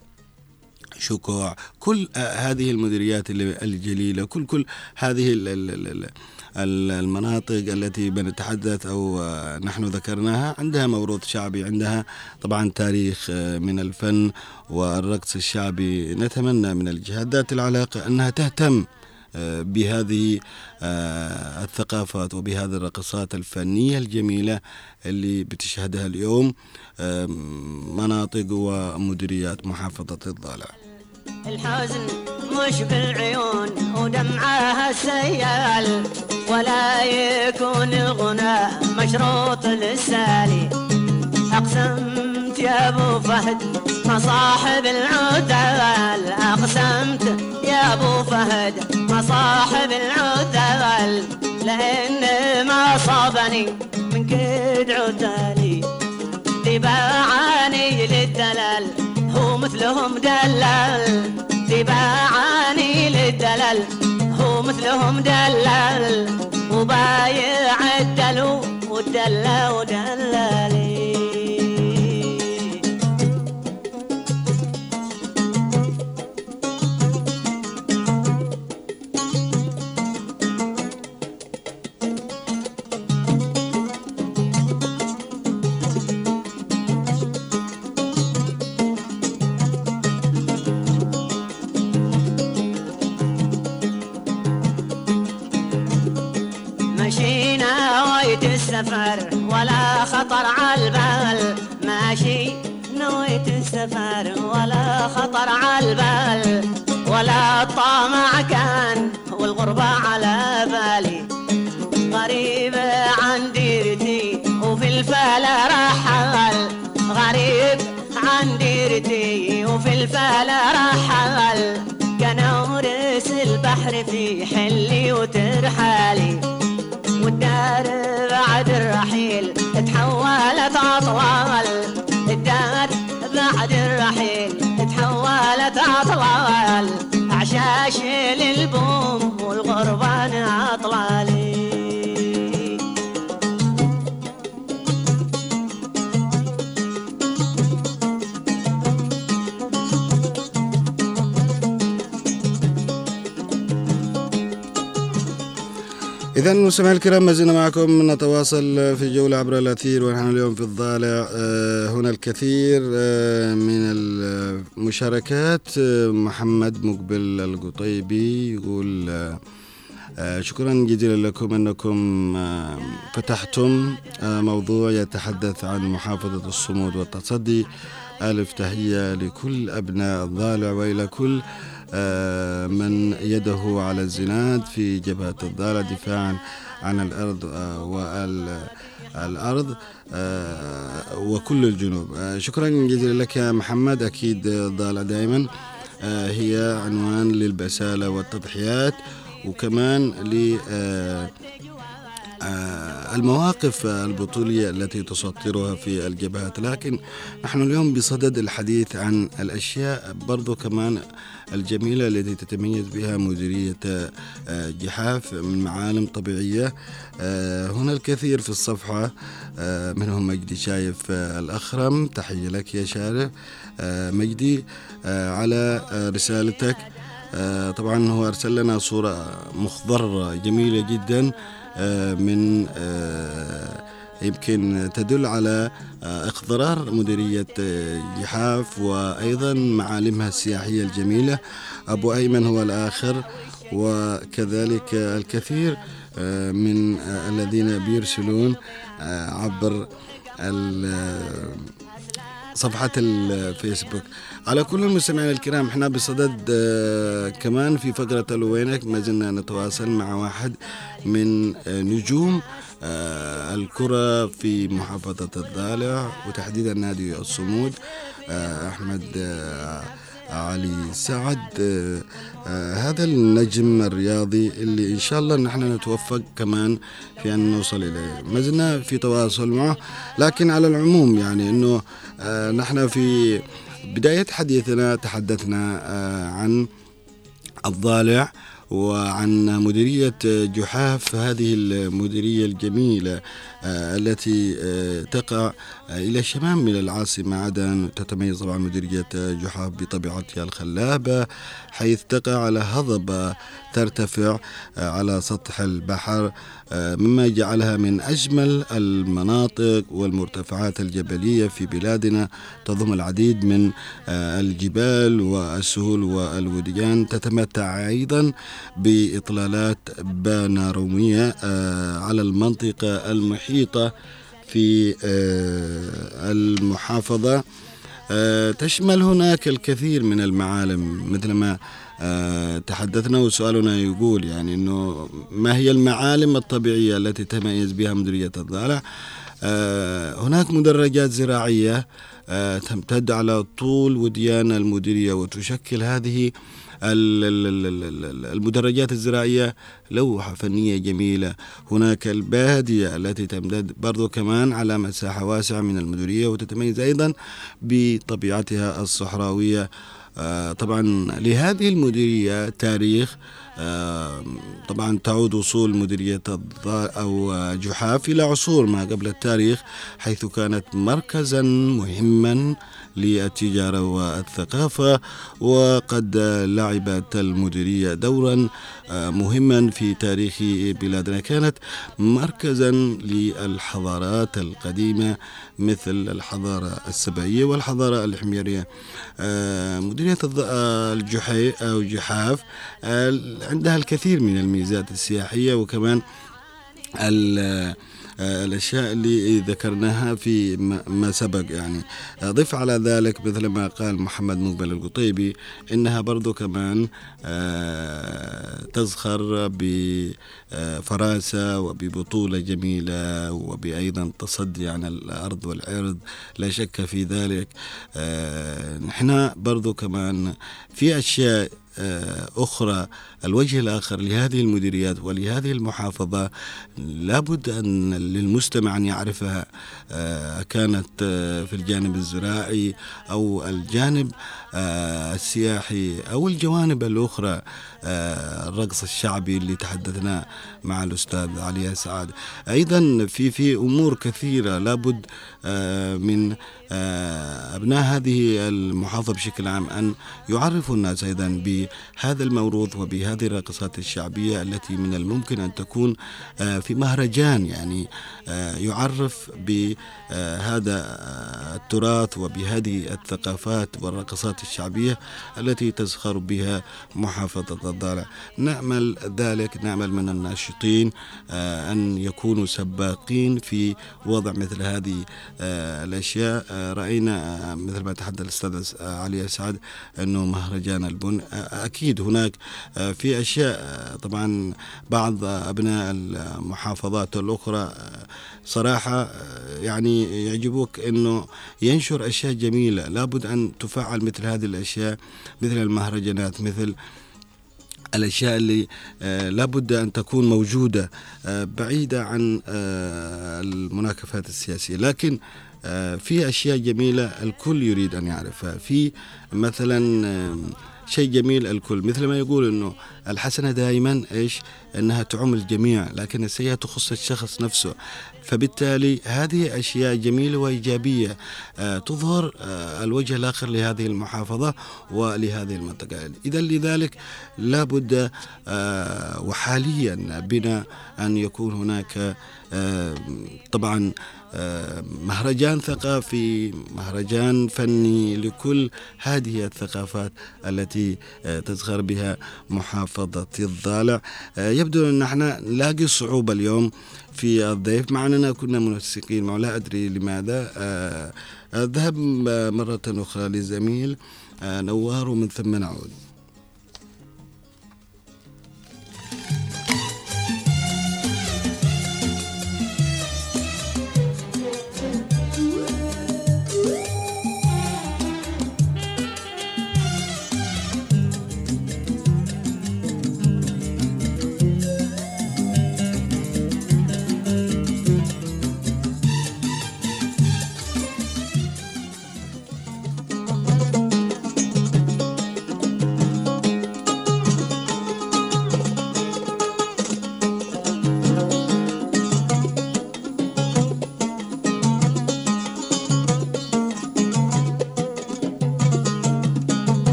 شكوع كل آه، هذه المديريات الجليلة كل كل هذه ال- ال- ال- ال- ال- المناطق التي بنتحدث أو آه، نحن ذكرناها عندها موروث شعبي عندها طبعا تاريخ آه، من الفن والرقص الشعبي. نتمنى من الجهات ذات العلاقة أنها تهتم بهذه الثقافات وبهذه الرقصات الفنية الجميلة اللي بتشهدها اليوم مناطق ومديريات محافظة الضالع.
الحزن مش بالعيون ودمعها السيال ولا يكون الغنى مشروط للسالي. أقسمت يا أبو فهد ما صاحب العدل أقسمت يا أبو فهد ما صاحب العدل لأن ما صابني من كد عدالي تباعني للدلال. مثلهم دلال تباعني للدلال. هو مثلهم دلال وبايع الدلو والدلا ودلالي السفر ولا خطر عالبال ماشي نويت السفر ولا خطر عالبال ولا الطمع كان والغربة على بالي. غريب عن ديرتي وفي الفلا رحل غريب عن ديرتي وفي الفلا رحل كان ورس البحر في حلي وترحالي أطلال عشاش للبوم.
إذا مستمعي الكرام ما زلنا معكم نتواصل في جولة عبر الأثير ونحن اليوم في الضالع آه، هنا الكثير آه، من المشاركات آه، محمد مقبل القطيبي يقول شكرا جزيلا لكم أنكم فتحتم موضوع يتحدث عن محافظة الصمود والتصدي. ألف تحية لكل أبناء الضالع وإلى كل من يده على الزناد في جبهة الضالع دفاعا عن الأرض آه، والأرض آه، وكل الجنوب. آه، شكرا جزيلا لك يا محمد. أكيد الضالع دائما آه، هي عنوان للبسالة والتضحيات وكمان ل آه، آه، المواقف البطولية التي تسطرها في الجبهات لكن نحن اليوم بصدد الحديث عن الأشياء برضو كمان الجميلة التي تتميز بها مديرية آه، جحاف من معالم طبيعية. آه، هنا الكثير في الصفحة آه، منهم مجدي شايف آه، الأخرم. تحية لك يا شارف. آه، مجدي آه، على آه، رسالتك. آه، طبعا هو أرسل لنا صورة مخضرة جميلة جدا. آه، من آه، يمكن تدل على آه، اخضرار مديرية آه، جحاف وأيضا معالمها السياحية الجميلة أبو أيمن هو الآخر وكذلك الكثير آه، من آه، الذين بيرسلون آه، عبر صفحة الفيسبوك. على كل المستمعين الكرام إحنا بصدد آه، كمان في فقرة الوينك ما زلنا نتواصل مع واحد من آه، نجوم آه، الكرة في محافظة الضالع وتحديدا نادي الصمود أحمد علي سعد هذا النجم الرياضي اللي إن شاء الله نحن نتوفق كمان في أن نوصل إليه. ما زلنا في تواصل معه لكن على العموم يعني أنه نحن في بداية حديثنا تحدثنا آه، عن الضالع وعن مديرية جحاف هذه المديرية الجميلة. التي آه، تقع آه، إلى الشمال من العاصمة عدن. تتميز طبعا مديرية جحاف بطبيعتها الخلابة حيث تقع على هضبة ترتفع آه، على سطح البحر آه، مما جعلها من أجمل المناطق والمرتفعات الجبلية في بلادنا. تضم العديد من آه، الجبال والسهول والوديان. تتمتع أيضا بإطلالات بانورامية آه، على المنطقة المحيطة في آه، المحافظة آه، تشمل هناك الكثير من المعالم مثل ما آه، تحدثنا وسؤالنا يقول يعني إنه ما هي المعالم الطبيعية التي تميز بها مديرية الضالع؟ هناك مدرجات زراعية تمتد على طول وديان المديرية وتشكل هذه ال- ال- ال- ال- ال- المدرجات الزراعية لوحة فنية جميلة. هناك البادية التي تمتد برضو كمان على مساحة واسعة من المديرية وتتميز أيضا بطبيعتها الصحراوية. آه، طبعا لهذه المديرية تاريخ آه، طبعا تعود وصول مديرية أو جحاف إلى عصور ما قبل التاريخ حيث كانت مركزا مهما للتجارة والثقافة وقد لعبت المديرية دورا آه، مهما في تاريخ بلادنا. كانت مركزا للحضارات القديمة مثل الحضارة السبعية والحضارة الحميرية. آه، مديرية آه، الجحي أو جحاف عندها الكثير من الميزات السياحية وكمان ال- الأشياء اللي ذكرناها في ما- سبق يعني. ضف على ذلك مثل ما قال محمد مقبل القطيبي إنها برضو كمان آه، تزخر بفراسة وببطولة جميلة وبأيضا تصدي عن الأرض والعرض لا شك في ذلك. آه، نحن برضو كمان في أشياء أخرى الوجه الآخر لهذه المديريات ولهذه المحافظة لابد أن للمستمع أن يعرفها آه، كانت آه، في الجانب الزراعي أو الجانب آه، السياحي أو الجوانب الأخرى آه، الرقص الشعبي اللي تحدثنا مع الأستاذ علي سعاد أيضا في في أمور كثيرة لابد آه، من آه، أبناء هذه المحافظة بشكل عام أن يعرفوا الناس أيضا بهذا الموروث وبهذه الرقصات الشعبية التي من الممكن أن تكون آه، في مهرجان يعني آه، يعرف بهذا التراث وبهذه الثقافات والرقصات الشعبية التي تزخر بها محافظة الضالع نأمل ذلك نأمل من الناشطين آه، أن يكونوا سباقين في وضع مثل هذه آه، الأشياء. آه، رأينا مثل ما تحدث الأستاذ علي أسعد أنه مهرجان البن. أكيد هناك في أشياء طبعا بعض أبناء المحافظات الأخرى صراحة يعني يعجبوك أنه ينشر أشياء جميلة. لابد أن تفعل مثل هذه الأشياء مثل المهرجانات مثل الأشياء اللي آه، لابد أن تكون موجودة آه، بعيدة عن آه، المناكفات السياسية. لكن في أشياء جميلة الكل يريد أن يعرفها. في مثلا شيء جميل الكل مثل ما يقول إنه الحسنة دائما إيش؟ إنها تعم الجميع لكن السيئة تخص الشخص نفسه. فبالتالي هذه أشياء جميلة وإيجابية آه، تظهر آه، الوجه الآخر لهذه المحافظة ولهذه المنطقة. إذا لذلك لابد آه، وحاليا بنا أن يكون هناك طبعا آه، مهرجان ثقافي مهرجان فني لكل هذه الثقافات التي آه، تزخر بها محافظة الضالع. آه، يبدو أن إحنا نلاقي صعوبة اليوم في الضيف. مع أننا كنا منسقين معه لا أدري لماذا. آه، أذهب مرة أخرى لزميل آه، نوار ومن ثم نعود.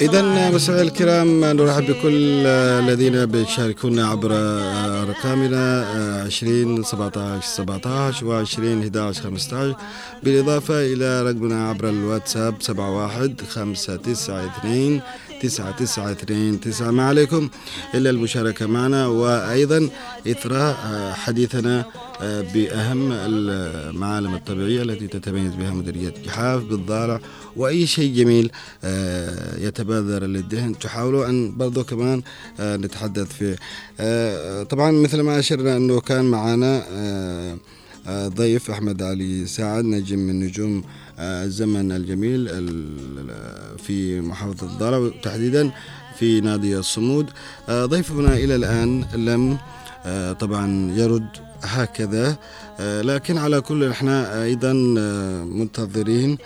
إذا مستمعي الكرام نرحب بكل الذين بيشاركونا عبر أرقامنا 20 17 17 و 20 11 15 بالإضافة إلى رقمنا عبر الواتساب 71 592 تسعة تسعة اثنين تسعة. ما عليكم إلا المشاركة معنا وأيضا إثراء آه، حديثنا آه، بأهم المعالم الطبيعية التي تتميز بها مديرية جحاف بالضالع وأي شيء جميل آه، يتبادر للذهن. تحاولوا أن برضو كمان نتحدث فيه. طبعا مثل ما أشرنا أنه كان معنا ضيف أحمد علي سعد نجم من نجوم الزمن الجميل ال- في محافظة الضالع تحديدا في نادي الصمود. آه، ضيفنا إلى الآن لم آه، طبعا يرد هكذا. آه، لكن على كل إحنا أيضا منتظرين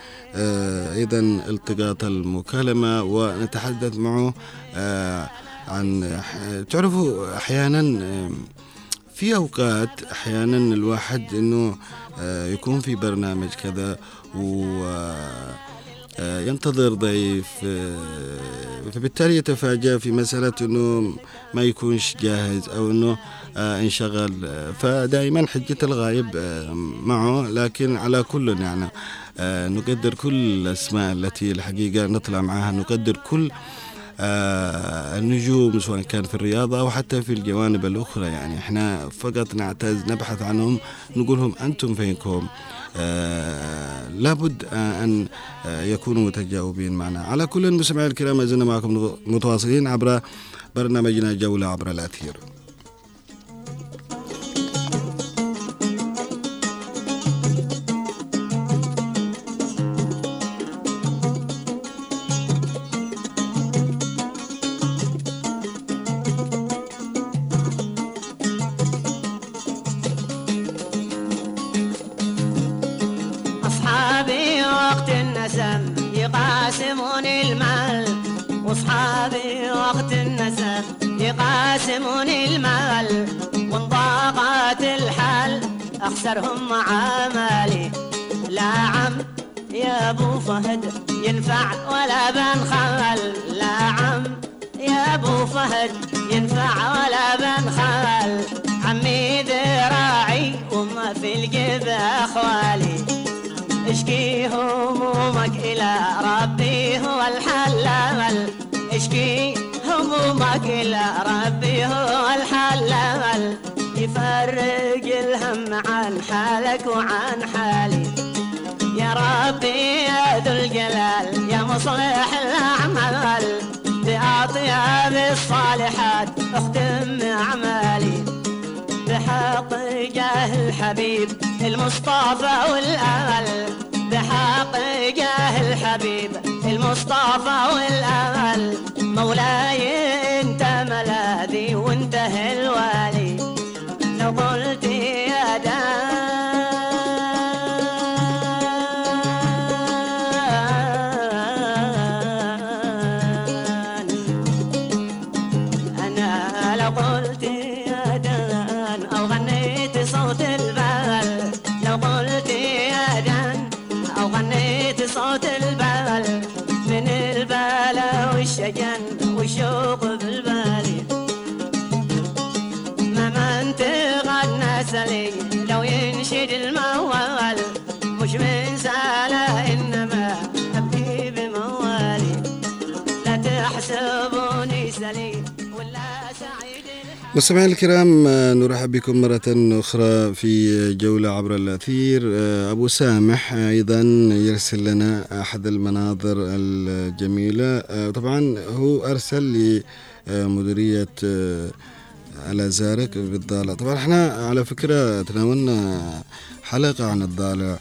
أيضا التقاط المكالمة ونتحدث معه عن تعرفوا أحيانا في أوقات أحيانا الواحد إنه يكون في برنامج كذا و آه، ينتظر ضيف آه، فبالتالي يتفاجأ في مسألة أنه ما يكونش جاهز أو أنه آه، انشغل. آه، فدائما حجة الغايب آه، معه. لكن على كل يعني آه، نقدر كل الأسماء التي الحقيقة نطلع معها نقدر كل آه، النجوم سواء كان في الرياضة أو حتى في الجوانب الأخرى. يعني إحنا فقط نعتز نبحث عنهم نقولهم أنتم فينكم. آه لابد آه أن آه يكونوا متجاوبين معنا. على كل المستمعين الكرام ما زلنا معكم متواصلين عبر برنامجنا جولة عبر الأثير.
الحبيب المصطفى والآل بحق جاه الحبيب المصطفى والآل. مولاي انت ملاذي وانت الوالي لو قلت
مستمعينا الكرام نرحب بكم مرة أخرى في جولة عبر الأثير. أبو سامح أيضا يرسل لنا أحد المناظر الجميلة. طبعا هو أرسل لمديرية آه، الأزارق بالضالع طبعا إحنا على فكرة تناولنا حلقة عن الضالع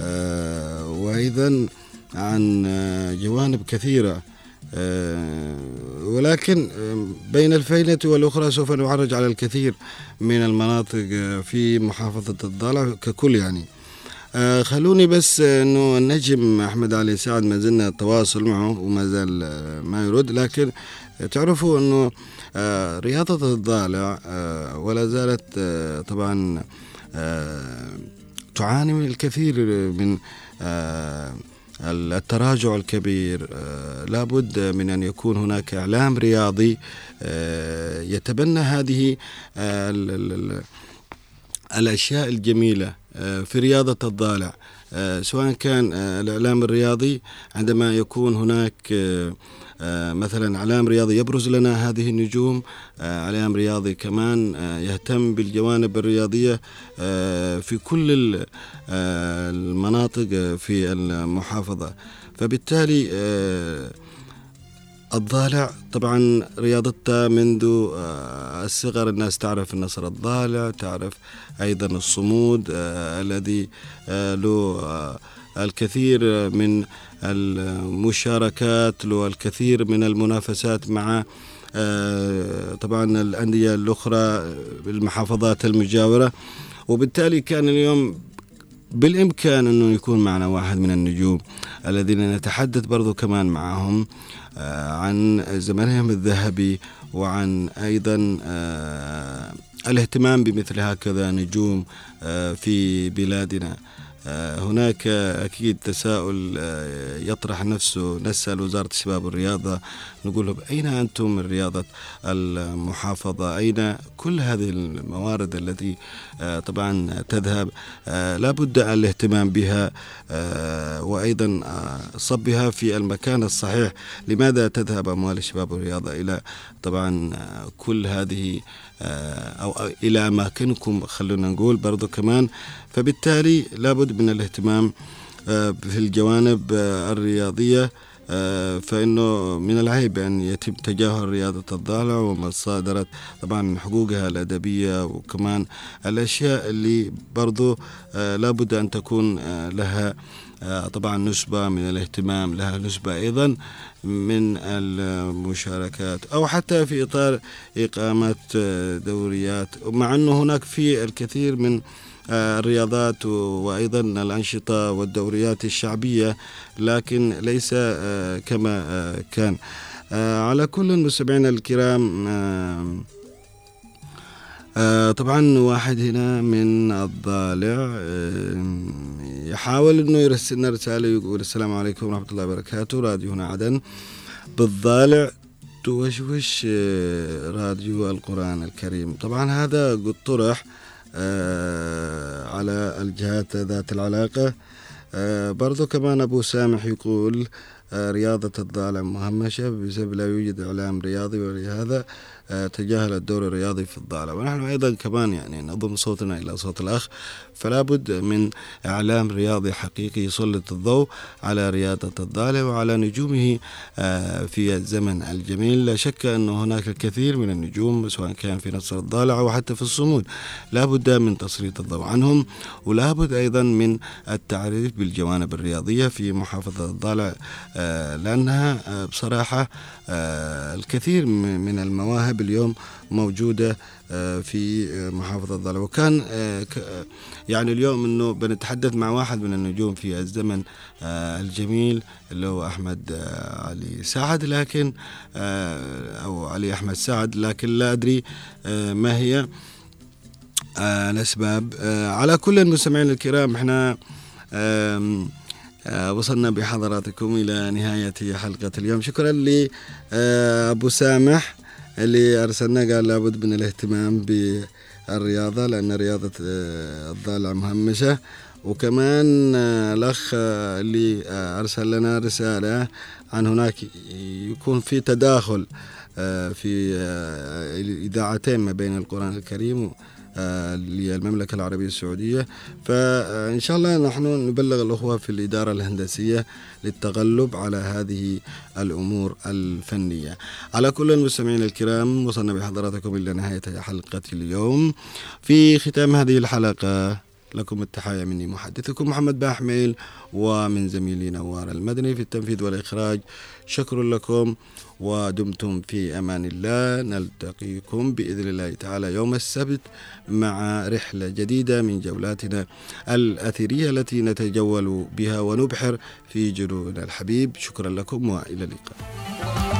آه، وأيضا عن آه، جوانب كثيرة ولكن آه، بين الفينة والأخرى سوف نعرج على الكثير من المناطق آه، في محافظة الضالع ككل يعني. آه، خلوني بس آه، إنه النجم أحمد علي سعد ما زلنا التواصل معه وما زال آه، ما يرد. لكن تعرفوا إنه آه، رياضة الضالع آه، ولا زالت آه، طبعا آه، تعاني من الكثير من آه، التراجع الكبير آه، لابد من أن يكون هناك إعلام رياضي آه، يتبنى هذه آه، ال- ال- ال- الأشياء الجميلة في رياضة الضالع سواء كان الإعلام الرياضي عندما يكون هناك مثلا إعلام رياضي يبرز لنا هذه النجوم آه، إعلام رياضي كمان آه، يهتم بالجوانب الرياضية آه، في كل ال- آه، المناطق آه، في المحافظة. فبالتالي آه، الضالع طبعا رياضتها منذ آه، الصغر الناس تعرف النصر الضالع تعرف أيضا الصمود آه، الذي آه، له آه، الكثير من المشاركات له الكثير من المنافسات مع آه، طبعا الأندية الأخرى بالمحافظات المجاورة. وبالتالي كان اليوم بالإمكان أنه يكون معنا واحد من النجوم الذين نتحدث برضو كمان معهم آه، عن زمنهم الذهبي وعن أيضا آه، الاهتمام بمثل هكذا نجوم في بلادنا. هناك أكيد تساؤل آه، يطرح نفسه نسأل وزارة الشباب والرياضة نقول لهم أين أنتم من رياضة المحافظة؟ أين كل هذه الموارد التي آه، طبعا تذهب؟ آه، لا بد الاهتمام بها آه، وأيضا صبها في المكان الصحيح. لماذا تذهب أموال الشباب والرياضة إلى طبعا كل هذه أو إلى أماكنكم؟ خلونا نقول برضو كمان فبالتالي لابد من الاهتمام في الجوانب الرياضية. فإنه من العيب أن يتم تجاهل رياضة الضالع ومصادرة طبعا حقوقها الأدبية وكمان الأشياء اللي برضو آه، لابد أن تكون آه، لها آه، طبعا نسبة من الاهتمام لها نسبة أيضا من المشاركات أو حتى في إطار إقامة آه، دوريات مع أنه هناك في الكثير من آه، الرياضات و- وأيضا الأنشطة والدوريات الشعبية لكن ليس آه، كما آه، كان. آه، على كل مستمعينا الكرام آه، آه، طبعا واحد هنا من الضالع آه، يحاول إنه يرسلنا رساله يقول السلام عليكم ورحمة الله وبركاته. راديو هنا عدن بالضالع. توشوش آه، راديو القرآن الكريم. طبعا هذا قد طرح آه، على الجهات ذات العلاقة. آه، برضو كمان أبو سامح يقول آه، رياضة الضالع مهمشة بسبب لا يوجد إعلام رياضي ولهذا آه، تجاهل الدور الرياضي في الضالع ونحن أيضا كمان يعني نضم صوتنا إلى صوت الأخ فلا بد من إعلام رياضي حقيقي يسلط الضوء على رياضة الضالع وعلى نجومه آه، في الزمن الجميل. لا شك أن هناك الكثير من النجوم سواء كان في نصر الضالع أو حتى في الصمود. لا بد من تسليط الضوء عنهم ولا بد أيضا من التعريف بالجوانب الرياضية في محافظة الضالع آه، لأنها آه، بصراحة آه، الكثير من المواهب اليوم موجودة آه، في آه، محافظة الضالع وكان آه، يعني اليوم إنه بنتحدث مع واحد من النجوم في الزمن الجميل اللي هو أحمد آه، علي سعد. لكن أو علي أحمد سعد لكن لا أدري آه، ما هي الأسباب. آه، على كل المستمعين الكرام إحنا وصلنا بحضراتكم إلى نهاية حلقة اليوم. شكرا لابو سامح. اللي أرسلنا قال لابد من الاهتمام بالرياضة لأن رياضة آه، الضالع مهمشة. وكمان آه، الأخ آه، اللي أرسل لنا رسالة عن هناك يكون في تداخل آه، في الاذاعتين ما بين القرآن الكريم للمملكة العربية السعودية. فإن شاء الله نحن نبلغ الأخوة في الإدارة الهندسية للتغلب على هذه الأمور الفنية. على كل المستمعين الكرام وصلنا بحضراتكم إلى نهاية حلقة اليوم. في ختام هذه الحلقة لكم التحايا مني محدثكم محمد باحميل ومن زميلي نوار المدني في التنفيذ والإخراج شكر لكم. ودمتم في أمان الله. نلتقيكم بإذن الله تعالى يوم السبت مع رحلة جديدة من جولاتنا الأثرية التي نتجول بها ونبحر في جنوبنا الحبيب. شكرا لكم وإلى اللقاء.